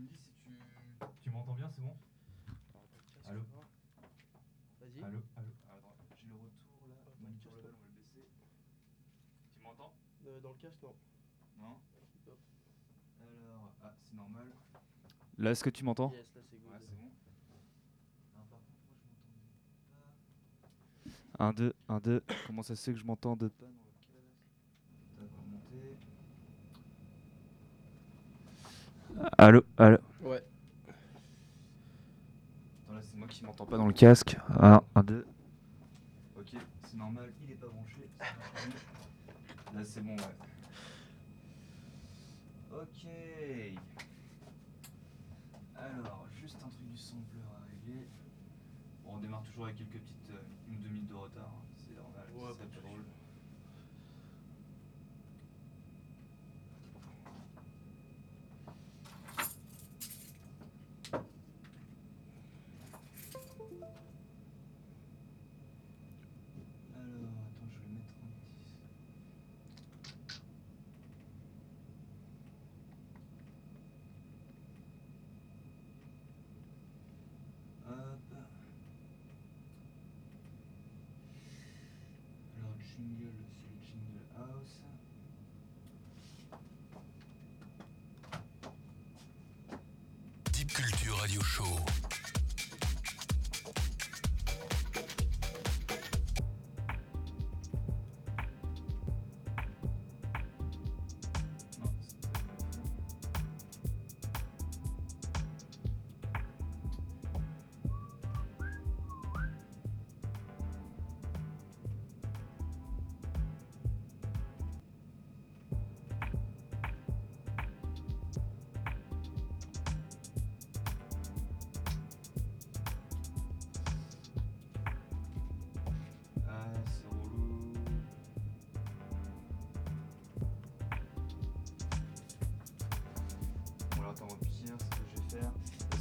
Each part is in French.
me dis si tu. Tu m'entends bien, c'est bon Allô Vas-y. Allô Allô Ah, Attends, j'ai le retour là. Moniteur level, on va le baisser. Tu m'entends? Euh, dans le casque, non. Non? Alors, ah, c'est normal. Là, est-ce que tu m'entends? Yes, là c'est good. Ouais, c'est bon. Alors, par contre, moi, je m'entendais pas. 1, 2, 1, 2. Comment ça se fait que je m'entends de pas dans le casque Attends, on va remonter. Allô Allô Ouais. Attends, là, c'est moi qui m'entends pas dans le casque. 1, 1, 2. Ok, c'est normal, il est pas branché. Là, c'est bon, ouais. Ok. Alors, juste un truc du sampler à régler. Bon, on démarre toujours avec quelques petites. euh, une ou deux minutes de retard. hein. C'est normal, Ouais, c'est drôle.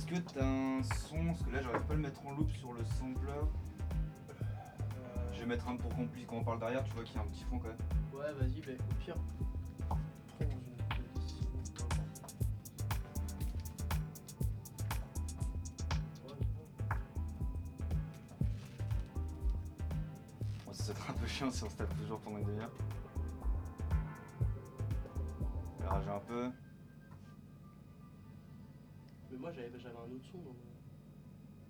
Que t'as un son Parce que là, j'arrive pas à le mettre en loop sur le sampler. Je vais mettre un pour qu'on puisse, quand on parle derrière, tu vois qu'il y a un petit fond quand même. Ouais, vas-y, bah, au pire. Bon, ça serait un peu chiant si on se tape toujours pendant une demi-heure. Rager un peu. Donc,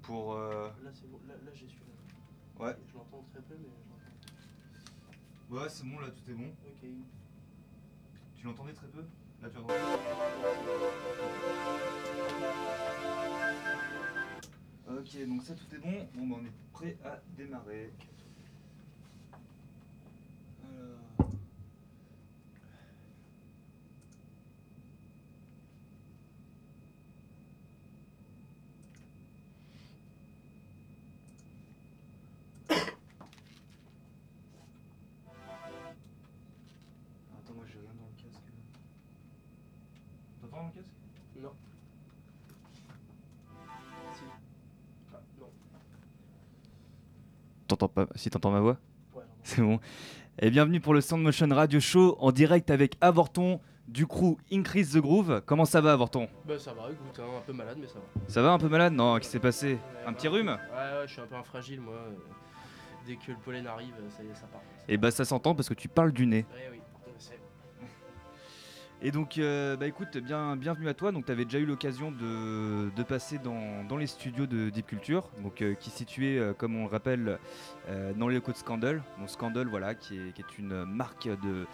Pour. euh, Là, c'est bon. Là, là j'ai celui-là. Ouais. Je l'entends très peu, mais je l'entends. Ouais, c'est bon, là, tout est bon. Ok. Tu l'entendais très peu? Là, tu entends. Ok, donc ça, tout est bon. Bon, bah, on est prêt à démarrer. T'entends pas Si t'entends ma voix Ouais. C'est bon. Et bienvenue pour le Sound Motion Radio Show en direct avec Avorton du crew Increase the Groove. Comment ça va Avorton? Bah, ça va, écoute, hein, un peu malade, mais ça va. Ça va un peu malade? Non, qu'est-ce qui s'est passé? Ouais, Un petit rhume? Ouais, ouais, je suis un peu infragile, moi. euh, Dès que le pollen arrive, ça est, ça part. Et bah ça s'entend parce que tu parles du nez. Ouais, oui, sait. Et donc, euh, bah écoute, bien, bienvenue à toi. Donc, tu avais déjà eu l'occasion de, de passer dans, dans les studios de Deep Culture, donc, euh, qui est situé, euh, comme on le rappelle, dans les locaux de Scandal. Donc, Scandal, voilà, qui est, qui est une marque de,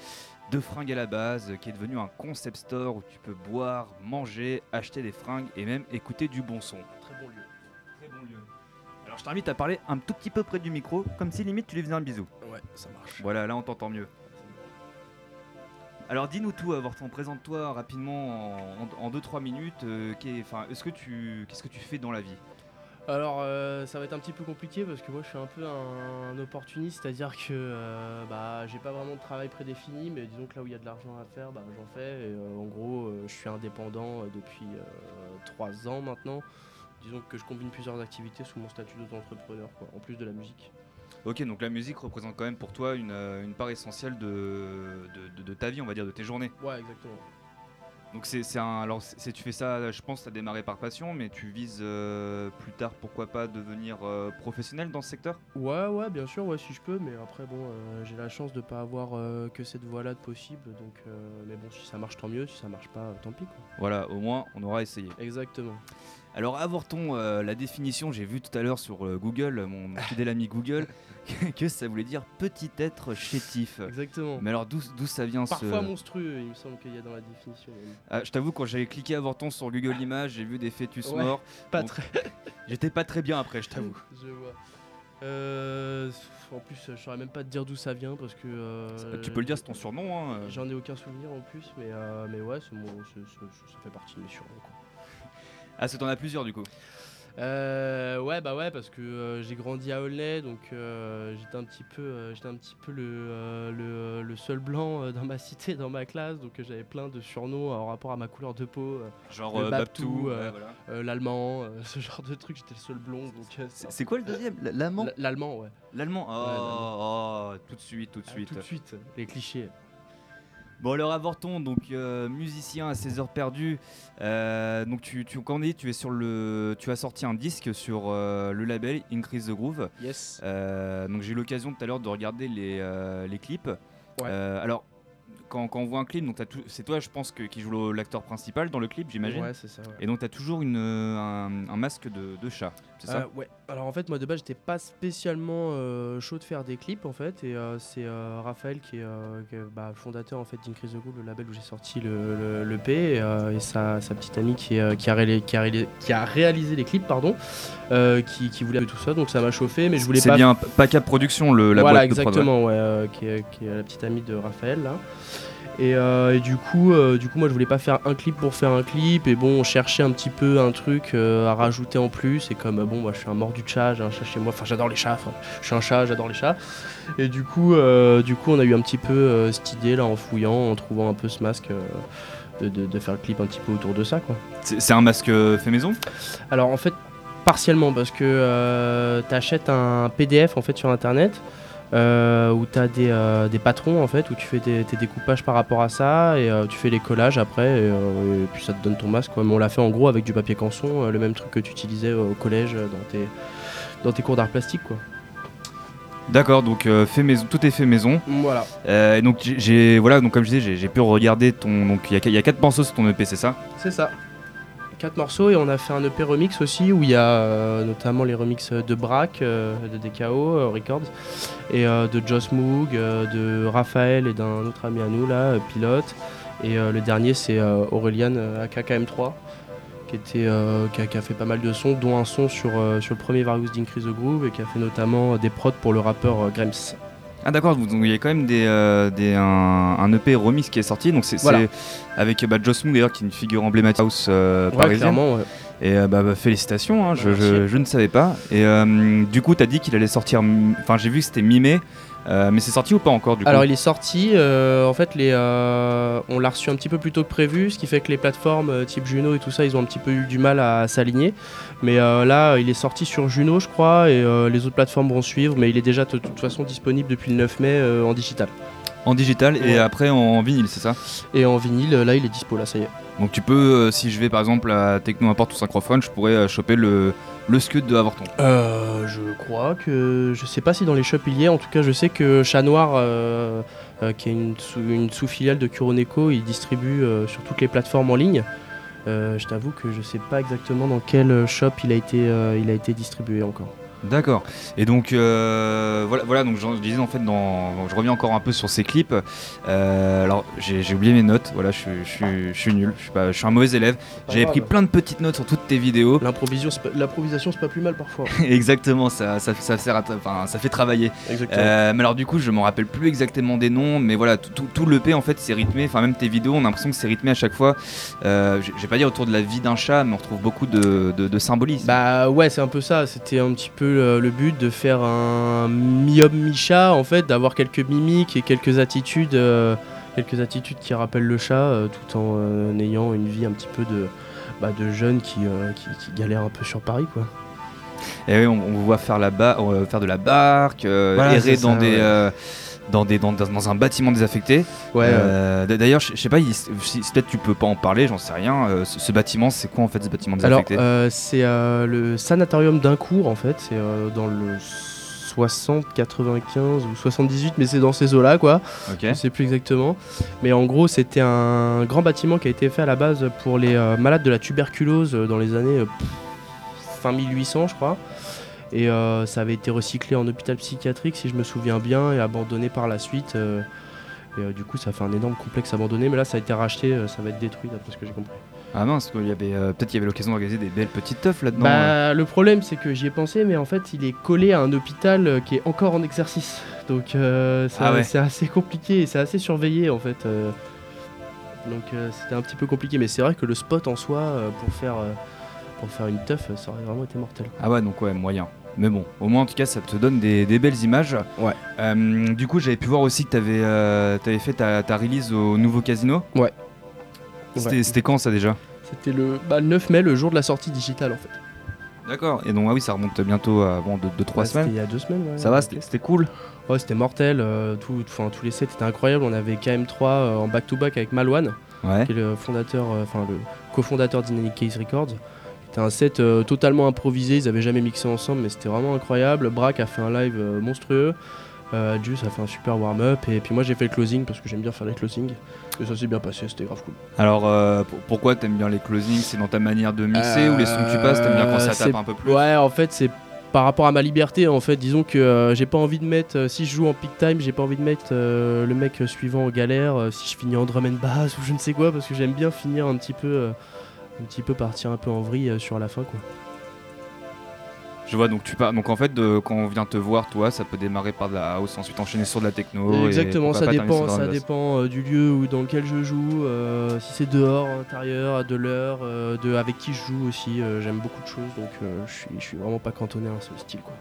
de fringues à la base, qui est devenue un concept store où tu peux boire, manger, acheter des fringues et même écouter du bon son. Très bon lieu. Très bon lieu. Alors, je t'invite à parler un tout petit peu près du micro, comme si limite tu lui faisais un bisou. Ouais, ça marche. Voilà, là on t'entend mieux. Alors dis-nous tout, Avorton, présente-toi rapidement en 2-3 minutes. euh, qu'est-ce que tu fais dans la vie? Alors, euh, ça va être un petit peu compliqué parce que moi je suis un peu un, un opportuniste, c'est-à-dire que euh, bah, j'ai pas vraiment de travail prédéfini, mais disons que là où il y a de l'argent à faire, bah, j'en fais. Et, en gros, je suis indépendant depuis 3 ans maintenant. Disons que je combine plusieurs activités sous mon statut d'auto-entrepreneur, quoi, en plus de la musique. Ok, donc la musique représente quand même pour toi une, euh, une part essentielle de, de, de- de ta vie, on va dire, de tes journées. Ouais, exactement. Donc c'est un alors c'est tu fais ça je pense tu as démarré par passion mais tu vises euh, plus tard pourquoi pas devenir euh, professionnel dans ce secteur? Ouais, ouais, bien sûr, ouais, si je peux, mais après, bon, euh, j'ai la chance de pas avoir que cette voie-là de possible, donc, mais bon, si ça marche, tant mieux, si ça marche pas, tant pis, quoi. Voilà, au moins on aura essayé. Exactement. Alors avorton euh, la définition, j'ai vu tout à l'heure sur euh, Google, mon mon fidèle ami Google, que ça voulait dire petit être chétif. Exactement. Mais alors d'où ça vient Parfois ce monstrueux, il me semble qu'il y a dans la définition. Ah, Je t'avoue quand j'avais cliqué avorton sur Google Images, j'ai vu des fœtus Ouais. morts. Pas Bon, très. J'étais pas très bien après, je t'avoue. Je vois. Euh, en plus, je saurais même pas te dire d'où ça vient parce que. euh, tu peux le dire, c'est ton surnom. Hein. J'en ai aucun souvenir en plus, mais, euh, mais ouais, ça fait partie de mes surnoms. Quoi. Ah, c'est t'en as plusieurs du coup. Euh, ouais, bah ouais, parce que euh, j'ai grandi à Aulnay, donc euh, j'étais un petit peu, euh, j'étais un petit peu le, euh, le, le seul blanc euh, dans ma cité, dans ma classe, donc euh, j'avais plein de surnoms en rapport à ma couleur de peau, euh, Genre Le euh, Babtou, Babtou, euh, ouais, voilà. euh, l'allemand, euh, ce genre de truc. J'étais le seul blond, donc euh, C'est c'est quoi le deuxième? L'allemand? L'allemand, ouais. L'allemand? Oh, l'allemand. oh, tout de suite, tout de Ah, suite. tout de suite, les clichés. Bon alors avorton, donc euh, musicien à ses heures perdues. Euh, donc tu, tu, comme on dit, tu es sur le, tu as sorti un disque sur euh, le label Increase the Groove. Yes. Donc j'ai eu l'occasion tout à l'heure de regarder les, les clips. Ouais. Alors quand, quand on voit un clip, donc c'est toi je pense que, qui joue l'acteur principal dans le clip, j'imagine. Ouais, c'est ça. ouais. Et donc tu as toujours une, un, un masque de, de chat, c'est ça Euh, ouais. Alors en fait, moi de base, j'étais pas spécialement euh, chaud de faire des clips en fait, et euh, c'est Raphaël qui est, qui est, bah, fondateur en fait d'Increase the Groove, le label où j'ai sorti le, le, le P, et, et sa, sa petite amie qui, qui, a réalisé, qui, a réalisé, qui a réalisé les clips, pardon, qui, qui voulait tout ça, donc ça m'a chauffé, mais je voulais C'est pas. bien Pacap Production, le, la voilà, boîte de prod, ouais. exactement, ouais, qui, est, qui est la petite amie de Raphaël là. Et, euh, et du coup, euh, du coup, moi je voulais pas faire un clip pour faire un clip. Et bon, on cherchait un petit peu un truc euh, à rajouter en plus. Et comme bon, moi je suis un mort du chat, j'ai un chat chez moi. Enfin, j'adore les chats. je suis un chat, j'adore les chats. Et du coup, du coup, on a eu un petit peu cette idée là en fouillant, en trouvant un peu ce masque. de, de- de faire le clip un petit peu autour de ça quoi. C'est un masque fait maison? Alors en fait partiellement parce que euh, tu achètes un PDF en fait sur internet euh, où tu as des, euh, des patrons en fait où tu fais des, tes découpages par rapport à ça et euh, tu fais les collages après et, euh, et puis ça te donne ton masque quoi. Mais on l'a fait en gros avec du papier canson, le même truc que tu utilisais au collège dans tes, dans tes cours d'art plastique quoi. D'accord, donc fait maison, tout est fait maison. Voilà. Et donc j'ai- voilà donc comme je disais j'ai- pu regarder ton donc il y a, il y a quatre morceaux sur ton EP c'est ça? C'est ça. Quatre morceaux et on a fait un EP remix aussi où il y a euh, notamment les remixes de Braque, euh, de DKO euh, Records et de Joss Moog, de Raphaël et d'un autre ami à nous là, Pilote. Et le dernier c'est euh, AKKM3 qui, était, qui, a, fait pas mal de sons, dont un son sur, sur le premier Various d'Increase the Groove et qui a fait notamment des prods pour le rappeur Grems. Ah d'accord donc il y a quand même des, euh, des un, un EP remix qui est sorti donc c'est Voilà. avec bah, Joss Moon d'ailleurs qui est une figure emblématique house euh, Ouais, parisienne clairement, ouais. et euh, bah, bah, félicitations hein, je, je- ne savais pas et euh, du coup t'as dit qu'il allait sortir enfin j'ai vu que c'était mi-mai euh, mais c'est sorti ou pas encore du coup Alors il est sorti, euh, en fait les, euh, on l'a reçu un petit peu plus tôt que prévu, ce qui fait que les plateformes type Juno et tout ça, ils ont un petit peu eu du mal à, s'aligner. Mais là, il est sorti sur Juno, je crois, et les autres plateformes vont suivre, mais il est déjà de toute façon disponible depuis le 9 mai en digital. en digital et après en vinyle c'est ça? Et en vinyle, là il est dispo, là ça y est. donc tu peux euh, si je vais par exemple à Techno Import ou Synchrophone je pourrais euh, choper le le scud de Avorton Euh, je crois que. Je sais pas si dans les shops il y est. En tout cas, je sais que Chat Noir, euh, qui est une, sous- une sous-filiale de Kuroneko, il distribue sur toutes les plateformes en ligne. Je t'avoue que je sais pas exactement dans quel shop il a été, il a été distribué encore. D'accord. Et donc euh, voilà, voilà, donc je disais en fait dans, je reviens encore un peu sur ces clips. Euh, alors j'ai oublié mes notes. Voilà, je, suis- je, suis- je suis nul. Je suis pas, je suis un mauvais élève. J'avais pris plein de petites notes sur toutes tes vidéos. L'improvisation, c'est pas- plus mal parfois. Exactement, ça, ça, ça sert à, enfin, ça fait travailler. Euh, mais alors du coup, je m'en rappelle plus exactement des noms, mais voilà, tout, tout, tout l'EP en fait, c'est rythmé. Enfin même tes vidéos, on a l'impression que c'est rythmé à chaque fois. Euh, je je vais pas dire autour de la vie d'un chat, mais on retrouve beaucoup de, de, de symbolisme. Bah ouais, c'est un peu ça. C'était un petit peu euh, le but de faire un mi-homme, mi-chat, en fait, d'avoir quelques mimiques et quelques attitudes, euh, quelques attitudes qui rappellent le chat, euh, tout en euh, ayant une vie un petit peu de, bah, de jeunes qui, qui, qui galèrent un peu sur Paris, quoi. Et oui, on, on vous voit faire, la faire de la barque, Voilà, errer dans ça, des, ouais. Dans, des, dans, dans un bâtiment désaffecté. Ouais, Euh, D'ailleurs, je je sais pas, peut-être tu peux pas en parler, j'en sais rien. Euh, ce, ce bâtiment, c'est quoi en fait ce bâtiment désaffecté? euh, c'est euh, le sanatorium d'Incourt, en fait. C'est dans le 60, 95 ou 78, mais c'est dans ces eaux-là, quoi. Ok. Je sais plus exactement. Mais en gros, c'était un grand bâtiment qui a été fait à la base pour les malades de la tuberculose dans les années fin 1800, je crois. Et euh, ça avait été recyclé en hôpital psychiatrique, si je me souviens bien, et abandonné par la suite. euh, et euh, du coup, ça fait un énorme complexe abandonné. Mais là, ça a été racheté, ça va être détruit, d'après ce que j'ai compris. Ah mince, qu'il y avait euh, peut-être qu'il y avait l'occasion d'organiser des belles petites teufs là-dedans. Bah, le problème, c'est que j'y ai pensé, mais en fait, il est collé à un hôpital euh, qui est encore en exercice. Donc, euh, c'est Ah ouais. c'est assez compliqué et c'est assez surveillé en fait. Donc, c'était un petit peu compliqué, mais c'est vrai que le spot en soi, pour faire, pour faire une teuf, ça aurait vraiment été mortel. Ah ouais, donc ouais, moyen. Mais bon, au moins en tout cas, ça te donne des, des belles images. Ouais. Euh, du coup, j'avais pu voir aussi que tu avais, fait ta, ta release au nouveau casino. Ouais. C'était Ouais. quand ça déjà? C'était le, bah, le 9 mai, le jour de la sortie digitale en fait. D'accord. Et donc, ah oui, ça remonte bientôt avant 2-3 Ouais, c'était semaines. Il y a deux semaines. ouais, Ça va, c'était cool. Ouais, c'était mortel. euh, tout, tous les sets étaient incroyables. On avait KM3 euh, en back-to-back avec Malouane. Qui est le fondateur, euh, enfin le cofondateur d'Inanic Case Records. C'était un set euh, totalement improvisé, ils avaient jamais mixé ensemble, mais c'était vraiment incroyable. Brack a fait un live euh, monstrueux. Euh, Juice a fait un super warm-up. Et puis moi j'ai fait le closing parce que j'aime bien faire les closings. Et ça s'est bien passé, c'était grave cool. Alors, euh, pour- pourquoi t'aimes bien les closings? C'est dans ta manière de mixer ou les sons que tu passes T'aimes bien quand ça tape un peu plus? Ouais, en fait, c'est par rapport à ma liberté. En fait, disons que euh, j'ai pas envie de mettre, euh, si je joue en peak time, j'ai pas envie de mettre euh, le mec suivant en galère, si je finis en drum and bass ou je ne sais quoi, parce que j'aime bien finir un petit peu, un petit peu partir un peu en vrille euh, sur la fin, quoi. Je vois, donc tu pars. Donc en fait, de- quand on vient te voir, toi, ça peut démarrer par de la house, ensuite enchaîner sur de la techno. Exactement, ça dépend, ça dépend euh, du lieu où, dans lequel je joue, euh, si c'est dehors, à l'intérieur, de l'heure, euh, de avec qui je joue aussi. J'aime beaucoup de choses, donc je suis, je suis vraiment pas cantonné à un seul style, quoi.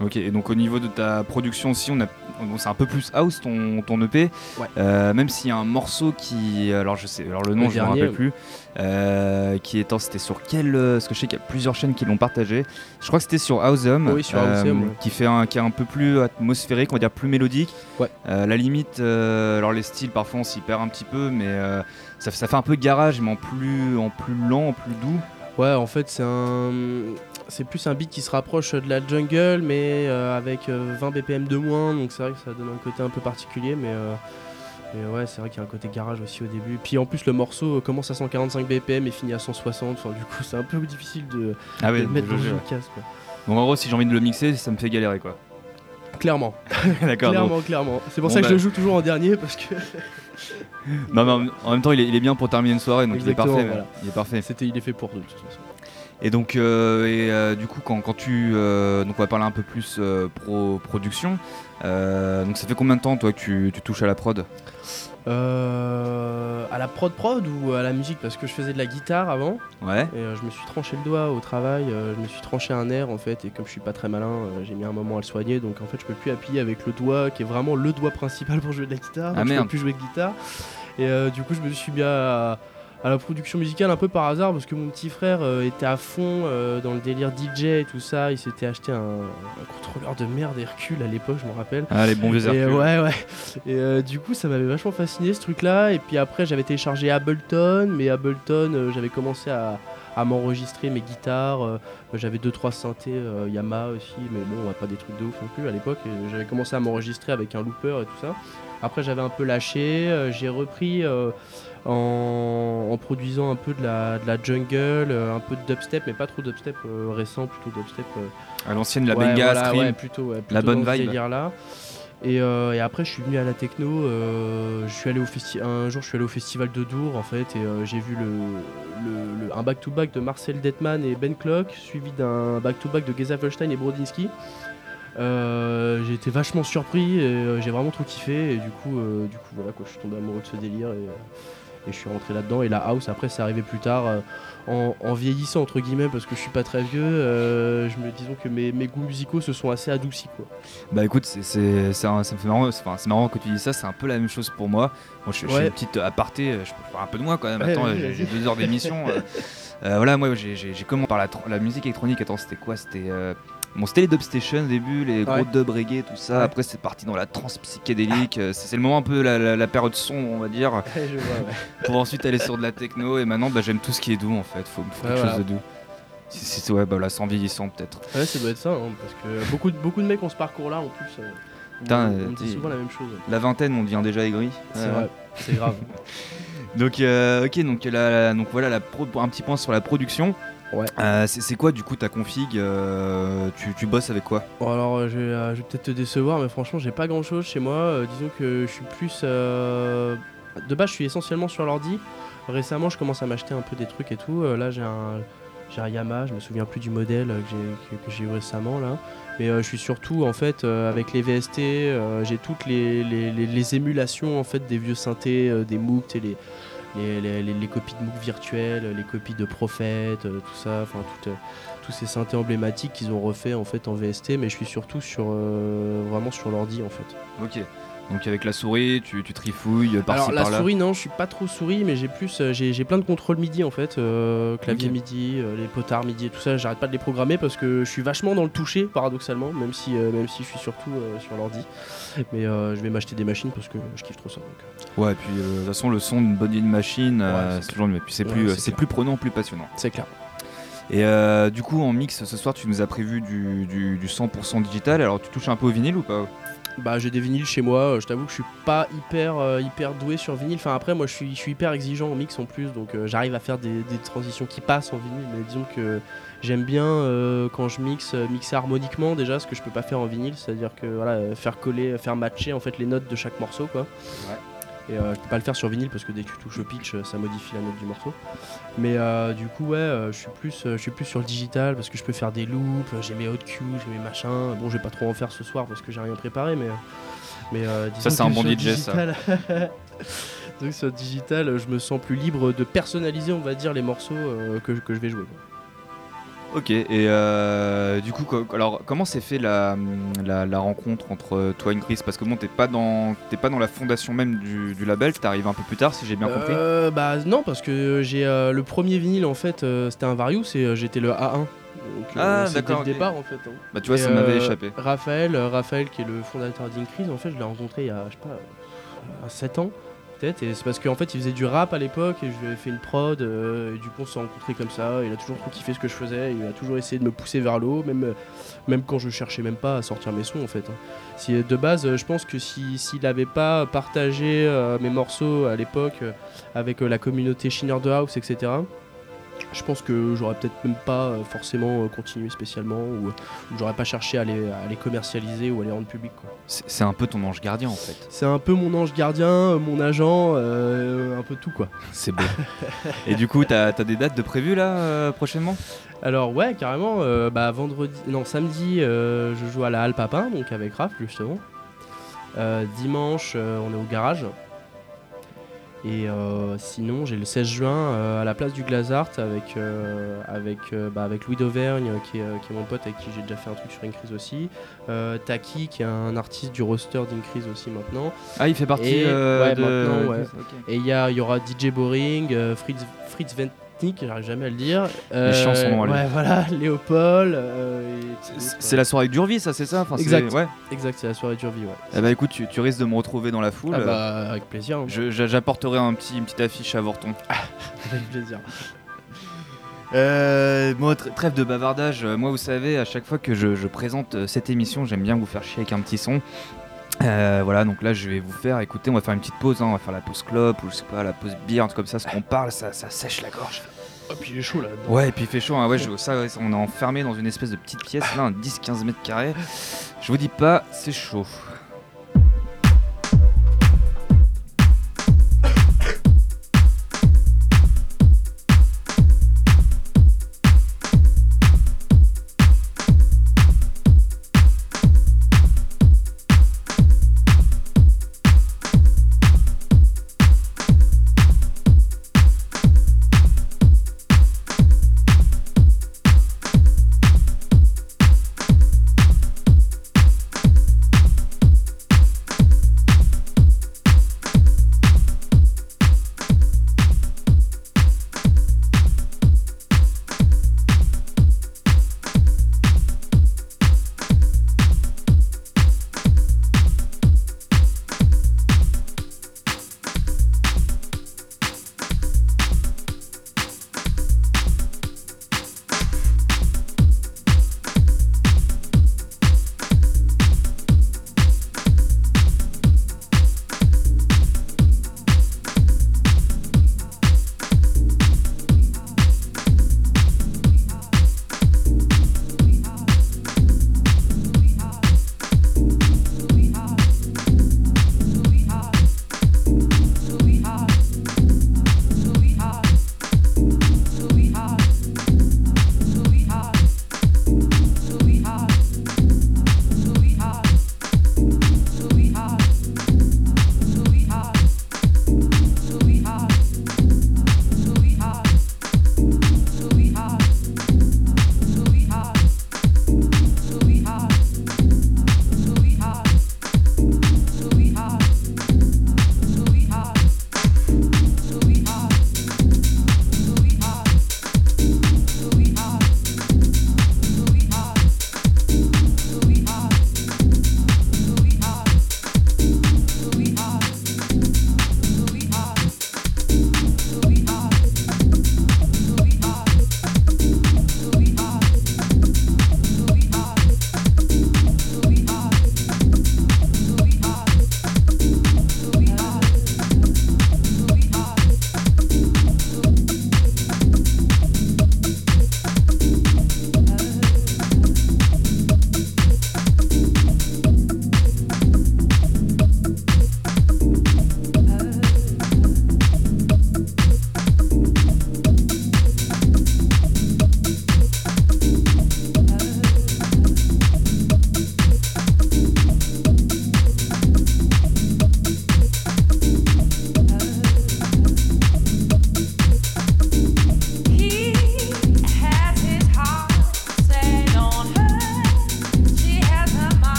Ok, et donc au niveau de ta production aussi, on a, bon, c'est un peu plus house ton, ton EP. Ouais. Euh, même s'il y a un morceau qui, alors je sais, alors le nom Le je me dernier, rappelle plus, euh, qui est, c'était sur quel, euh, parce que je sais qu'il y a plusieurs chaînes qui l'ont partagé. Je crois que c'était sur Houseum, Oui, sur Houseum, ouais. qui fait un, qui est un peu plus atmosphérique, on va dire plus mélodique. Ouais. La limite, alors les styles parfois on s'y perd un petit peu, mais ça, ça fait un peu garage, mais en plus, en plus lent, en plus doux. Ouais, en fait, c'est un. C'est plus un beat qui se rapproche de la jungle, mais euh, avec euh, 20 BPM de moins, donc c'est vrai que ça donne un côté un peu particulier, mais. euh, mais ouais, c'est vrai qu'il y a un côté garage aussi au début. Puis en plus, le morceau euh, commence à 145 BPM et finit à 160. Enfin, du coup, c'est un peu difficile de, Ah ouais, mettre dans une case. Quoi. Donc en gros, si j'ai envie de le mixer, ça me fait galérer quoi. Clairement, D'accord. donc- clairement, clairement. C'est pour Bon, ça que bah. je le joue toujours en dernier parce que Non, mais en- en même temps, il est, il est bien pour terminer une soirée, donc Exactement, il est parfait. voilà. Il est parfait. c'était, il est fait pour de toute façon. Et donc, euh, et, euh, du coup, quand, quand tu, euh, donc on va parler un peu plus euh, pro production. Donc, ça fait combien de temps toi que tu, tu touches à la prod? À la prod prod ou à la musique? Parce que je faisais de la guitare avant. Ouais. Et je me suis tranché le doigt au travail, je me suis tranché un nerf en fait, et comme je suis pas très malin, j'ai mis un moment à le soigner, donc en fait je peux plus appuyer avec le doigt qui est vraiment le doigt principal pour jouer de la guitare, donc Ah, je merde. peux plus jouer de guitare. Et euh, du coup je me suis mis à, à la production musicale un peu par hasard parce que mon petit frère euh, était à fond euh, dans le délire DJ et tout ça, il s'était acheté un, un contrôleur de merde Hercule à l'époque, je me rappelle. Ah, les bons vieux Et, Hercule. ouais, ouais. Et euh, du coup, ça m'avait vachement fasciné ce truc-là. Et puis après, j'avais téléchargé Ableton, mais Ableton, j'avais commencé à, à m'enregistrer mes guitares. j'avais deux trois synthés Yamaha aussi, mais bon, pas des trucs de ouf non plus à l'époque. J'avais commencé à m'enregistrer avec un looper et tout ça. Après, j'avais un peu lâché. J'ai repris. En, en produisant un peu de la, de la jungle, euh, un peu de dubstep, mais pas trop dubstep euh, récent, plutôt dubstep euh, À l'ancienne, la Ouais, Benga, voilà, Stream. ouais, plutôt, ouais, La bonne vibe. délire-là. Et, euh, et après, je suis venu à la techno. je suis allé au festi- un jour, je suis allé au festival de Dour en fait, et j'ai vu le, le- le- un back-to-back de Marcel Detman et Ben Clock, suivi d'un back-to-back de Geza Felstein et Brodinski. Euh, j'ai été vachement surpris et euh, j'ai vraiment trop kiffé et du coup, euh, du coup voilà quoi, je suis tombé amoureux de ce délire et, et je suis rentré là-dedans et la house après c'est arrivé plus tard euh, en, en vieillissant entre guillemets parce que je suis pas très vieux euh, je me disons que mes, mes goûts musicaux se sont assez adoucis quoi Bah écoute, c'est, ça me fait marrant, c'est, marrant que tu dis ça, c'est un peu la même chose pour moi. Moi je, je fais Ouais. une petite aparté, euh, je peux faire un peu de moi quand même. Ouais, Attends, j'ai, deux heures d'émission. euh. Voilà, moi j'ai, commencé par la, la musique électronique. Attends, c'était quoi? C'était. Euh, Bon, c'était les dubstation au début, les gros Ouais. dub reggae, tout ça. Ouais. Après, c'est parti dans la trance psychédélique. Euh, c'est le moment un peu la, la- la période son, on va dire, je vois, ouais. pour ensuite aller sur de la techno. Et maintenant, bah, j'aime tout ce qui est doux en fait. Faut, faut Ouais, quelque voilà. chose de doux. C'est- ouais, bah là, sans vieillissant peut-être. Ouais, ça doit être ça, hein, parce que beaucoup de, beaucoup de mecs ont ce parcours-là en plus. euh, Putain, on, euh, dit t'es- souvent la même chose. La vingtaine, on devient déjà aigri. C'est Euh, vrai, c'est grave. Donc, euh, ok, donc, la- donc voilà la pro- un petit point sur la production. Ouais. Euh, c'est quoi du coup ta config euh, tu, tu bosses avec quoi? Bon alors euh, je vais, peut-être te décevoir mais franchement j'ai pas grand chose chez moi. Disons que je suis plus... euh, De base je suis essentiellement sur l'ordi. Récemment je commence à m'acheter un peu des trucs et tout. Là j'ai un, j'ai un Yamaha, je me souviens plus du modèle que j'ai, eu récemment là. Mais je suis surtout en fait avec les VST, j'ai toutes les, les, les- les émulations en fait des vieux synthés, des MOOC, sais, les, les, les- les- copies de MOOC virtuels, les copies de Prophète, euh, tout ça, enfin euh, tous ces synthés emblématiques qu'ils ont refait en fait en VST, mais je suis surtout sur euh, vraiment sur l'ordi en fait. Ok. Donc avec la souris, tu, tu trifouilles par-ci Alors la par-là. souris non, je suis pas trop souris, mais j'ai plus euh, j'ai plein de contrôles MIDI en fait, euh, clavier. MIDI, euh, les potards MIDI et tout ça. J'arrête pas de les programmer parce que je suis vachement dans le toucher paradoxalement, même si euh, même si je suis surtout sur l'ordi. Mais je vais m'acheter des machines parce que je kiffe trop ça. donc, Ouais, et puis de toute façon, le son d'une bonne machine, Ouais, c'est toujours c'est plus, c'est plus prenant, plus passionnant. C'est clair. Et euh, du coup, en mix, ce soir, tu nous as prévu du, du, du 100% digital. Alors, tu touches un peu au vinyle ou pas? Bah j'ai des vinyles chez moi, euh, je t'avoue que je suis pas hyper euh, hyper doué sur vinyle. Enfin après moi je suis, je hyper exigeant en mix en plus donc euh, j'arrive à faire des, transitions qui passent en vinyle mais disons que j'aime bien quand je mixe mixer harmoniquement déjà ce que je peux pas faire en vinyle, c'est-à-dire que voilà faire coller, faire matcher en fait les notes de chaque morceau quoi. Et euh, je peux pas le faire sur vinyle parce que dès que tu touches au pitch, euh, ça modifie la note du morceau. Mais euh, du coup, ouais, je suis plus, je suis plus sur le digital parce que je peux faire des loops. J'ai mes hot cues, j'ai mes machins. Bon, je vais pas trop en faire ce soir parce que j'ai rien préparé, mais mais disons c'est un bon DJ, ça. digital- Donc sur digital, euh, je me sens plus libre de personnaliser, on va dire, les morceaux que, que je vais jouer. Ok, et euh, du coup, co- alors comment s'est fait la, la, la rencontre entre toi et Chris? Parce que bon, t'es pas, dans- pas dans la fondation même du, du label, t'arrives un peu plus tard, si j'ai bien compris. Euh, bah non, parce que j'ai euh, le premier vinyle en fait, euh, c'était un Varius et euh, j'étais le A1. Donc euh, Ah, c'était d'accord, le départ en fait. hein. Bah, tu vois, Et, ça m'avait euh, échappé. Raphaël, euh, Raphaël qui est le fondateur d'Increase, en fait, je l'ai rencontré il y a, je sais pas, euh, 7 ans Et c'est parce qu'en fait, il faisait du rap à l'époque et je lui avais fait une prod. euh, et du coup, on s'est rencontrés comme ça. Il a toujours trop kiffé ce que je faisais. Il a toujours essayé de me pousser vers le haut, même, euh, même quand je cherchais même pas à sortir mes sons en fait. hein. Si, de base, euh, je pense que si- s'il n'avait pas partagé euh, mes morceaux à l'époque euh, avec euh, la communauté Shiner de House, etc. Je pense que j'aurais peut-être même pas euh, forcément euh, continué spécialement ou, ou j'aurais pas cherché à les, à les commercialiser ou à les rendre publics. C'est un peu ton ange gardien en fait. C'est un peu mon ange gardien, euh, mon agent, euh, un peu tout quoi. C'est beau. et du coup, t'as as des dates de prévues là euh, prochainement? Alors ouais, carrément, euh, bah vendredi, non samedi, euh, je joue à la Halle Papin, donc avec Raph justement. Euh, dimanche, on est au garage. Et euh, sinon, j'ai le 16 juin euh, à la place du Glazart avec, euh, avec, bah, avec Louis d'Auvergne, qui est, qui est mon pote avec qui j'ai déjà fait un truc sur Increase aussi. Taki, qui est un artiste du roster d'Increase aussi maintenant. Ah, il fait partie Et- ouais, de. maintenant, ouais. Et il y, aura DJ Boring, Fritz, Fritz J'arrive jamais à le dire. Les chiants son nom, allez. Ouais, voilà, Léopold. euh, C'est- la soirée avec Durvi, ça, c'est ça Enfin, Exact. Ouais. Exact, c'est la soirée Durvi, ouais. Eh bah écoute, tu, tu risques de me retrouver dans la foule. Ah bah, avec plaisir. hein. J'apporterai un petit, une petite affiche à Vorton. Avec plaisir. Euh, moi, tr- trêve de bavardage. Euh, Moi, vous savez, à chaque fois que je, je présente euh, cette émission, j'aime bien vous faire chier avec un petit son. Euh, voilà, donc là, je vais vous faire écouter. On va faire une petite pause. hein, on va faire la pause clope ou je sais pas, la pause bière, un truc comme ça. Ce qu'on parle, ça, ça sèche la gorge. Oh, puis il est chaud là. Ouais, et puis il fait chaud. hein, ouais, je- ça, on est enfermé dans une espèce de petite pièce, là, un 10-15 mètres carrés. Je vous dis pas, c'est chaud.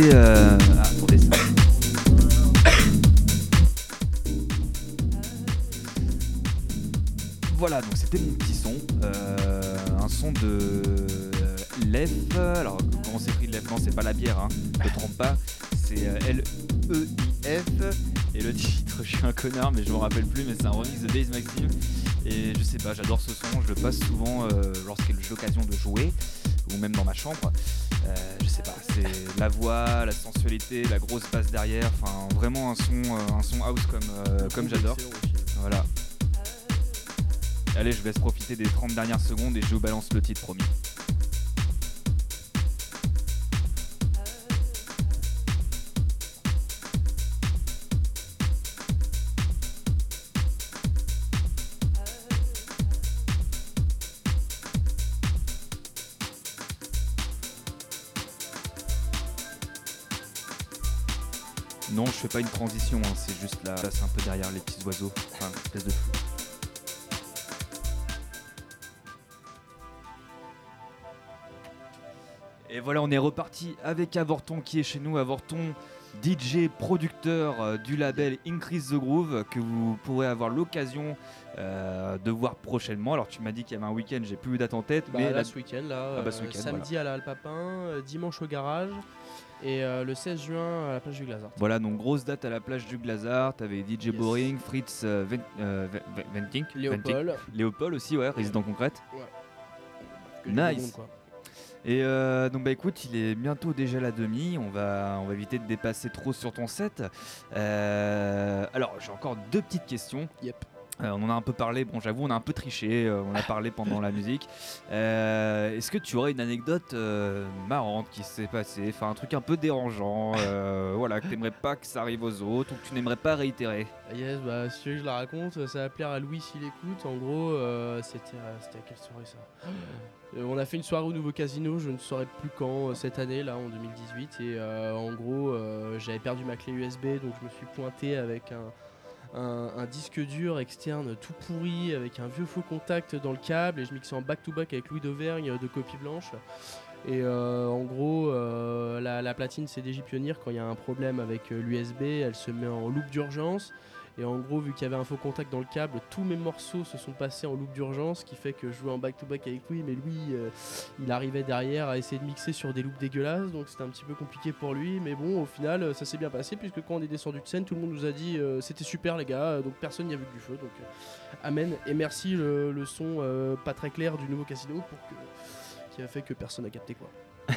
Voilà, donc c'était. euh. Voilà, donc c'était mon petit son. euh, un son de Lef. Alors, comment s'écrit Lef Non, c'est pas la bière, hein. Ne te trompe pas. C'est euh, L-E-I-F. Et le titre, je suis un connard, mais je la voix, la sensualité, la grosse basse derrière. Enfin, vraiment un son, euh, un son house comme, euh, comme j'adore. Voilà. Allez, je vous laisse profiter des 30 dernières secondes et je vous balance le titre promis. Je fais pas une transition, hein, c'est juste là, là, c'est un peu derrière les petits oiseaux. Enfin, espèce de fou. Et voilà, on est reparti avec Avorton qui est chez nous. Avorton, DJ, producteur euh, du label Increase the Groove, que vous pourrez avoir l'occasion euh, de voir prochainement. Alors, tu m'as dit qu'il y avait un week-end, j'ai plus eu date en tête, Bah, mais là, la- ce week-end, là, Ah bah, ce euh, week-end, samedi à la Halle Papin, euh, dimanche au garage et euh, le 16 juin à la plage du Glazart. voilà, donc grosse date à la plage du Glazart avec DJ Yes. Boring, Fritz euh, Ven- euh. Léopold. Léopold aussi, ouais, résident concrète. beau Nice. monde. Et euh, donc bah écoute, il est bientôt déjà la demi. On va, on va éviter de dépasser trop sur ton set. Alors j'ai encore deux petites questions. Yep. Euh, on en a un peu parlé. Bon, j'avoue, on a un peu triché. euh, on a parlé pendant la musique. Euh, Est-ce que tu aurais une anecdote marrante qui s'est passée, enfin un truc un peu dérangeant, voilà, que t'aimerais pas que ça arrive aux autres ou que tu n'aimerais pas réitérer? Yes, bah si tu veux que je la raconte, ça va plaire à Louis s'il écoute. En gros, c'était à quelle soirée ça? On a fait une soirée au nouveau casino, je ne saurais plus quand, cette année là, en 2018. Et en gros, j'avais perdu ma clé USB, donc je me suis pointé avec un, un- disque dur externe tout pourri, avec un vieux faux contact dans le câble, et je mixais en back-to-back avec Louis d'Auvergne euh, de copie blanche. Et euh, en gros, euh, la, la platine CDJ Pioneer, quand il y a un problème avec l'USB, elle se met en loop d'urgence. Et en gros, vu qu'il y avait un faux contact dans le câble, tous mes morceaux se sont passés en loop d'urgence, ce qui fait que je jouais en back-to-back avec Louis, mais lui, euh, il arrivait derrière à essayer de mixer sur des loops dégueulasses, donc c'était un petit peu compliqué pour lui. Mais bon, au final, ça s'est bien passé, puisque quand on est descendu de scène, tout le monde nous a dit euh, c'était super les gars, euh, donc personne n'y a vu que du feu. Donc euh, amen, et merci le, le son euh, pas très clair du nouveau casino pour que, qui a fait que personne n'a capté quoi.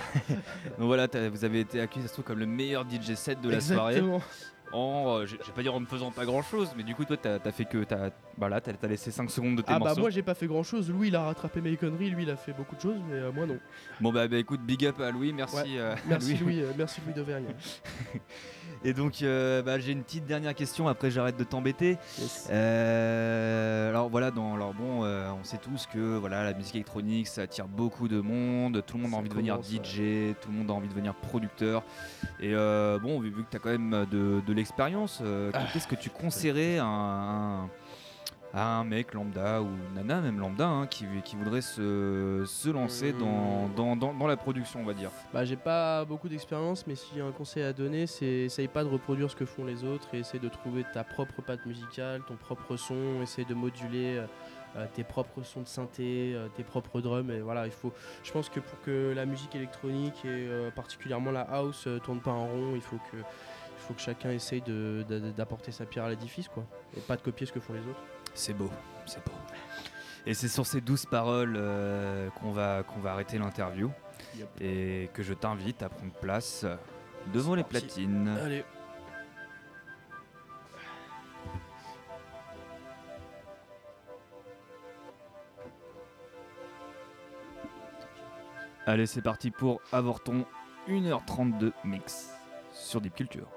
Donc voilà, vous avez été accusé ça se trouve, comme le meilleur DJ set de la soirée. En, euh, je vais pas dire en ne faisant pas grand chose, mais du coup, toi, t'as as fait que. T'as voilà, t'as- t'as laissé 5 secondes de tes Ah bah morceaux. moi j'ai pas fait grand chose, Louis il a rattrapé mes conneries, lui il a fait beaucoup de choses, mais euh, moi non. Bon, bah, bah, écoute, big up à Louis, merci. Ouais. euh, Merci Louis. Louis, euh, merci Louis d'Auvergne. Et donc, euh, bah, j'ai une petite dernière question, après j'arrête de t'embêter. Yes. Euh, alors voilà, dans, alors bon, euh, on sait tous que voilà, la musique électronique ça attire beaucoup de monde, tout le monde a envie de devenir DJ, tout le monde a envie de devenir producteur. Et euh, bon, vu, vu que tu as quand même de, de l'expérience, Ah. qu'est-ce que tu conseillerais à un, à un mec lambda ou nana même lambda hein, qui, qui voudrait se, se lancer dans, Hmm. dans, dans- dans la production, on va dire Bah j'ai pas beaucoup d'expérience, mais si j'ai un conseil à donner, c'est essaye pas de reproduire ce que font les autres et essaye de trouver ta propre patte musicale, ton propre son, essaye de moduler euh, euh, tes propres sons de synthé, euh, tes propres drums. Et voilà, il faut. Je pense que pour que la musique électronique et euh, particulièrement la house tourne pas en rond, il faut que il faut que chacun essaye d'apporter sa pierre à l'édifice, quoi, et pas de copier ce que font les autres. C'est beau, c'est beau. Et c'est sur ces douces paroles euh, qu'on va, qu'on va arrêter l'interview Yep. et que je t'invite à prendre place devant les parti. platines. Allez. Allez, c'est parti pour Avorton 1h32 mix sur Deep Culture.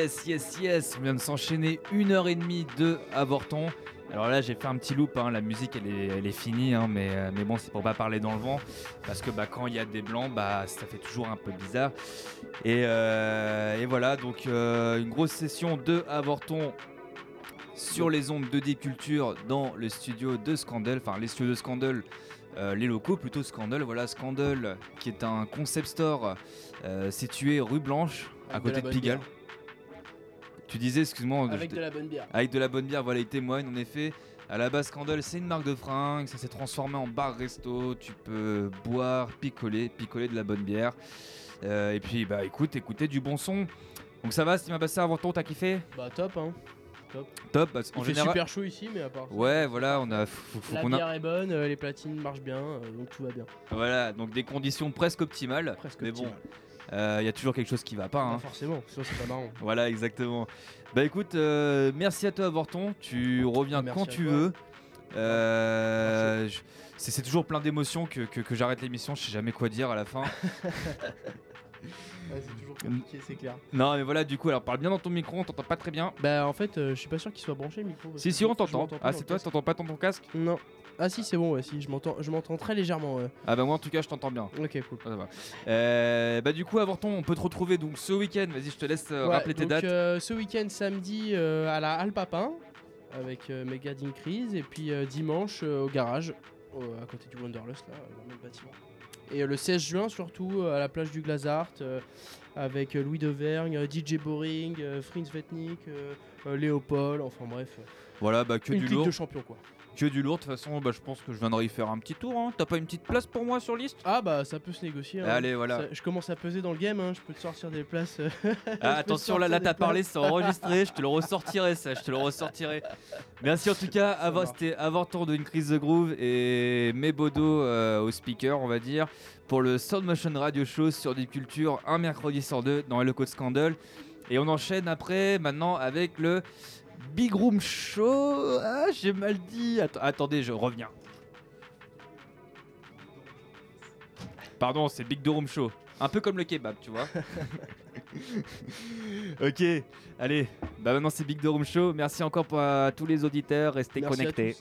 Yes, yes, yes. On vient de s'enchaîner une heure et demie de Avorton. Alors là, j'ai fait un petit loop. hein, La musique, elle est, elle est finie, hein, mais, euh, mais bon, c'est pour pas parler dans le vent, parce que bah, quand il y a des blancs, bah, ça fait toujours un peu bizarre. Et, euh, et voilà, donc euh, une grosse session de Avorton sur les ondes de Déculture dans le studio de Scandal, enfin les studios de Scandal. euh, les locaux plutôt Scandal, voilà Scandal qui est un concept store euh, situé rue Blanche à de côté de, Pigalle. bière. Tu disais, excuse-moi, Avec je- de la bonne bière. avec de la bonne bière, voilà, il témoigne en effet. À la base, Scandal, c'est une marque de fringues, ça s'est transformé en bar-resto. Tu peux boire, picoler, picoler de la bonne bière. Euh, et puis, bah écoute, écoutez du bon son. Donc ça va, passé avant ton, t'as kiffé? Bah top hein. Top, parce Il qu'en fait général. super chaud ici mais à part Ouais, voilà, on a. Faut, faut La a- bière est bonne, euh, les platines marchent bien, euh, donc tout va bien. Voilà, donc des conditions presque optimales. Presque mais bon, il y a toujours quelque chose qui va pas. Bah, hein. forcément, sinon c'est pas marrant. Voilà, exactement. Bah écoute, euh, merci à toi, Vorton. Tu reviens Merci quand tu toi. veux. Euh, c'est toujours plein d'émotions que, que- que j'arrête l'émission. Je sais jamais quoi dire à la fin. Ouais, c'est toujours compliqué, c'est clair. non, mais voilà, du coup, alors parle bien dans ton micro. On t'entend pas très bien. Bah en fait, euh, je suis pas sûr qu'il soit branché le micro. Si, si, on t'entend. Ah, c'est toi, t'entends pas dans ton casque? Non. Ah si, c'est bon, ouais, si, je m'entends, je m'entends très légèrement. ouais. Ah, bah moi, en tout cas, je t'entends bien. Ok, cool. Ah, ça va. Euh, bah du coup, Avorton, on peut te retrouver donc ce week-end. Vas-y, je te laisse euh, Ouais, rappeler tes donc, dates. euh, ce week-end, samedi, à la Halle Papin, avec Mega d'Increase, et puis dimanche au garage, à côté du Wanderlust, là, dans le même bâtiment. Et le 16 juin, surtout, à la plage du Glazart, avec Louis Devergne, DJ Boring, Fritz Vetnik, Léopold, enfin bref, Voilà, bah que une du lourd. de champions, quoi. Que du lourd. De toute façon, bah, je pense que je viendrai y faire un petit tour. hein. T'as pas une petite place pour moi sur liste? Ah bah ça peut se négocier. hein. Allez, voilà. Ça- je commence à peser dans le game, hein, je peux te sortir des places. euh, Ah, attention, là, là des t'as parlé, c'est enregistré, je te le ressortirai, ça, je te le ressortirai. Merci en tout cas, avant, c'était avant tour d'une crise de groove et mes bodos euh, au speaker, on va dire, pour le Sound Motion Radio Show sur Deep Culture, un mercredi sur deux dans le code Scandal. Et on enchaîne après, maintenant, avec le Big Room Show. Ah, j'ai mal dit. Att- attendez, je reviens. Pardon, c'est Big Room Show. Un peu comme le kebab, tu vois. ok, allez. Bah maintenant c'est Big Room Show. Merci encore pour, à tous les auditeurs. Restez Merci connectés.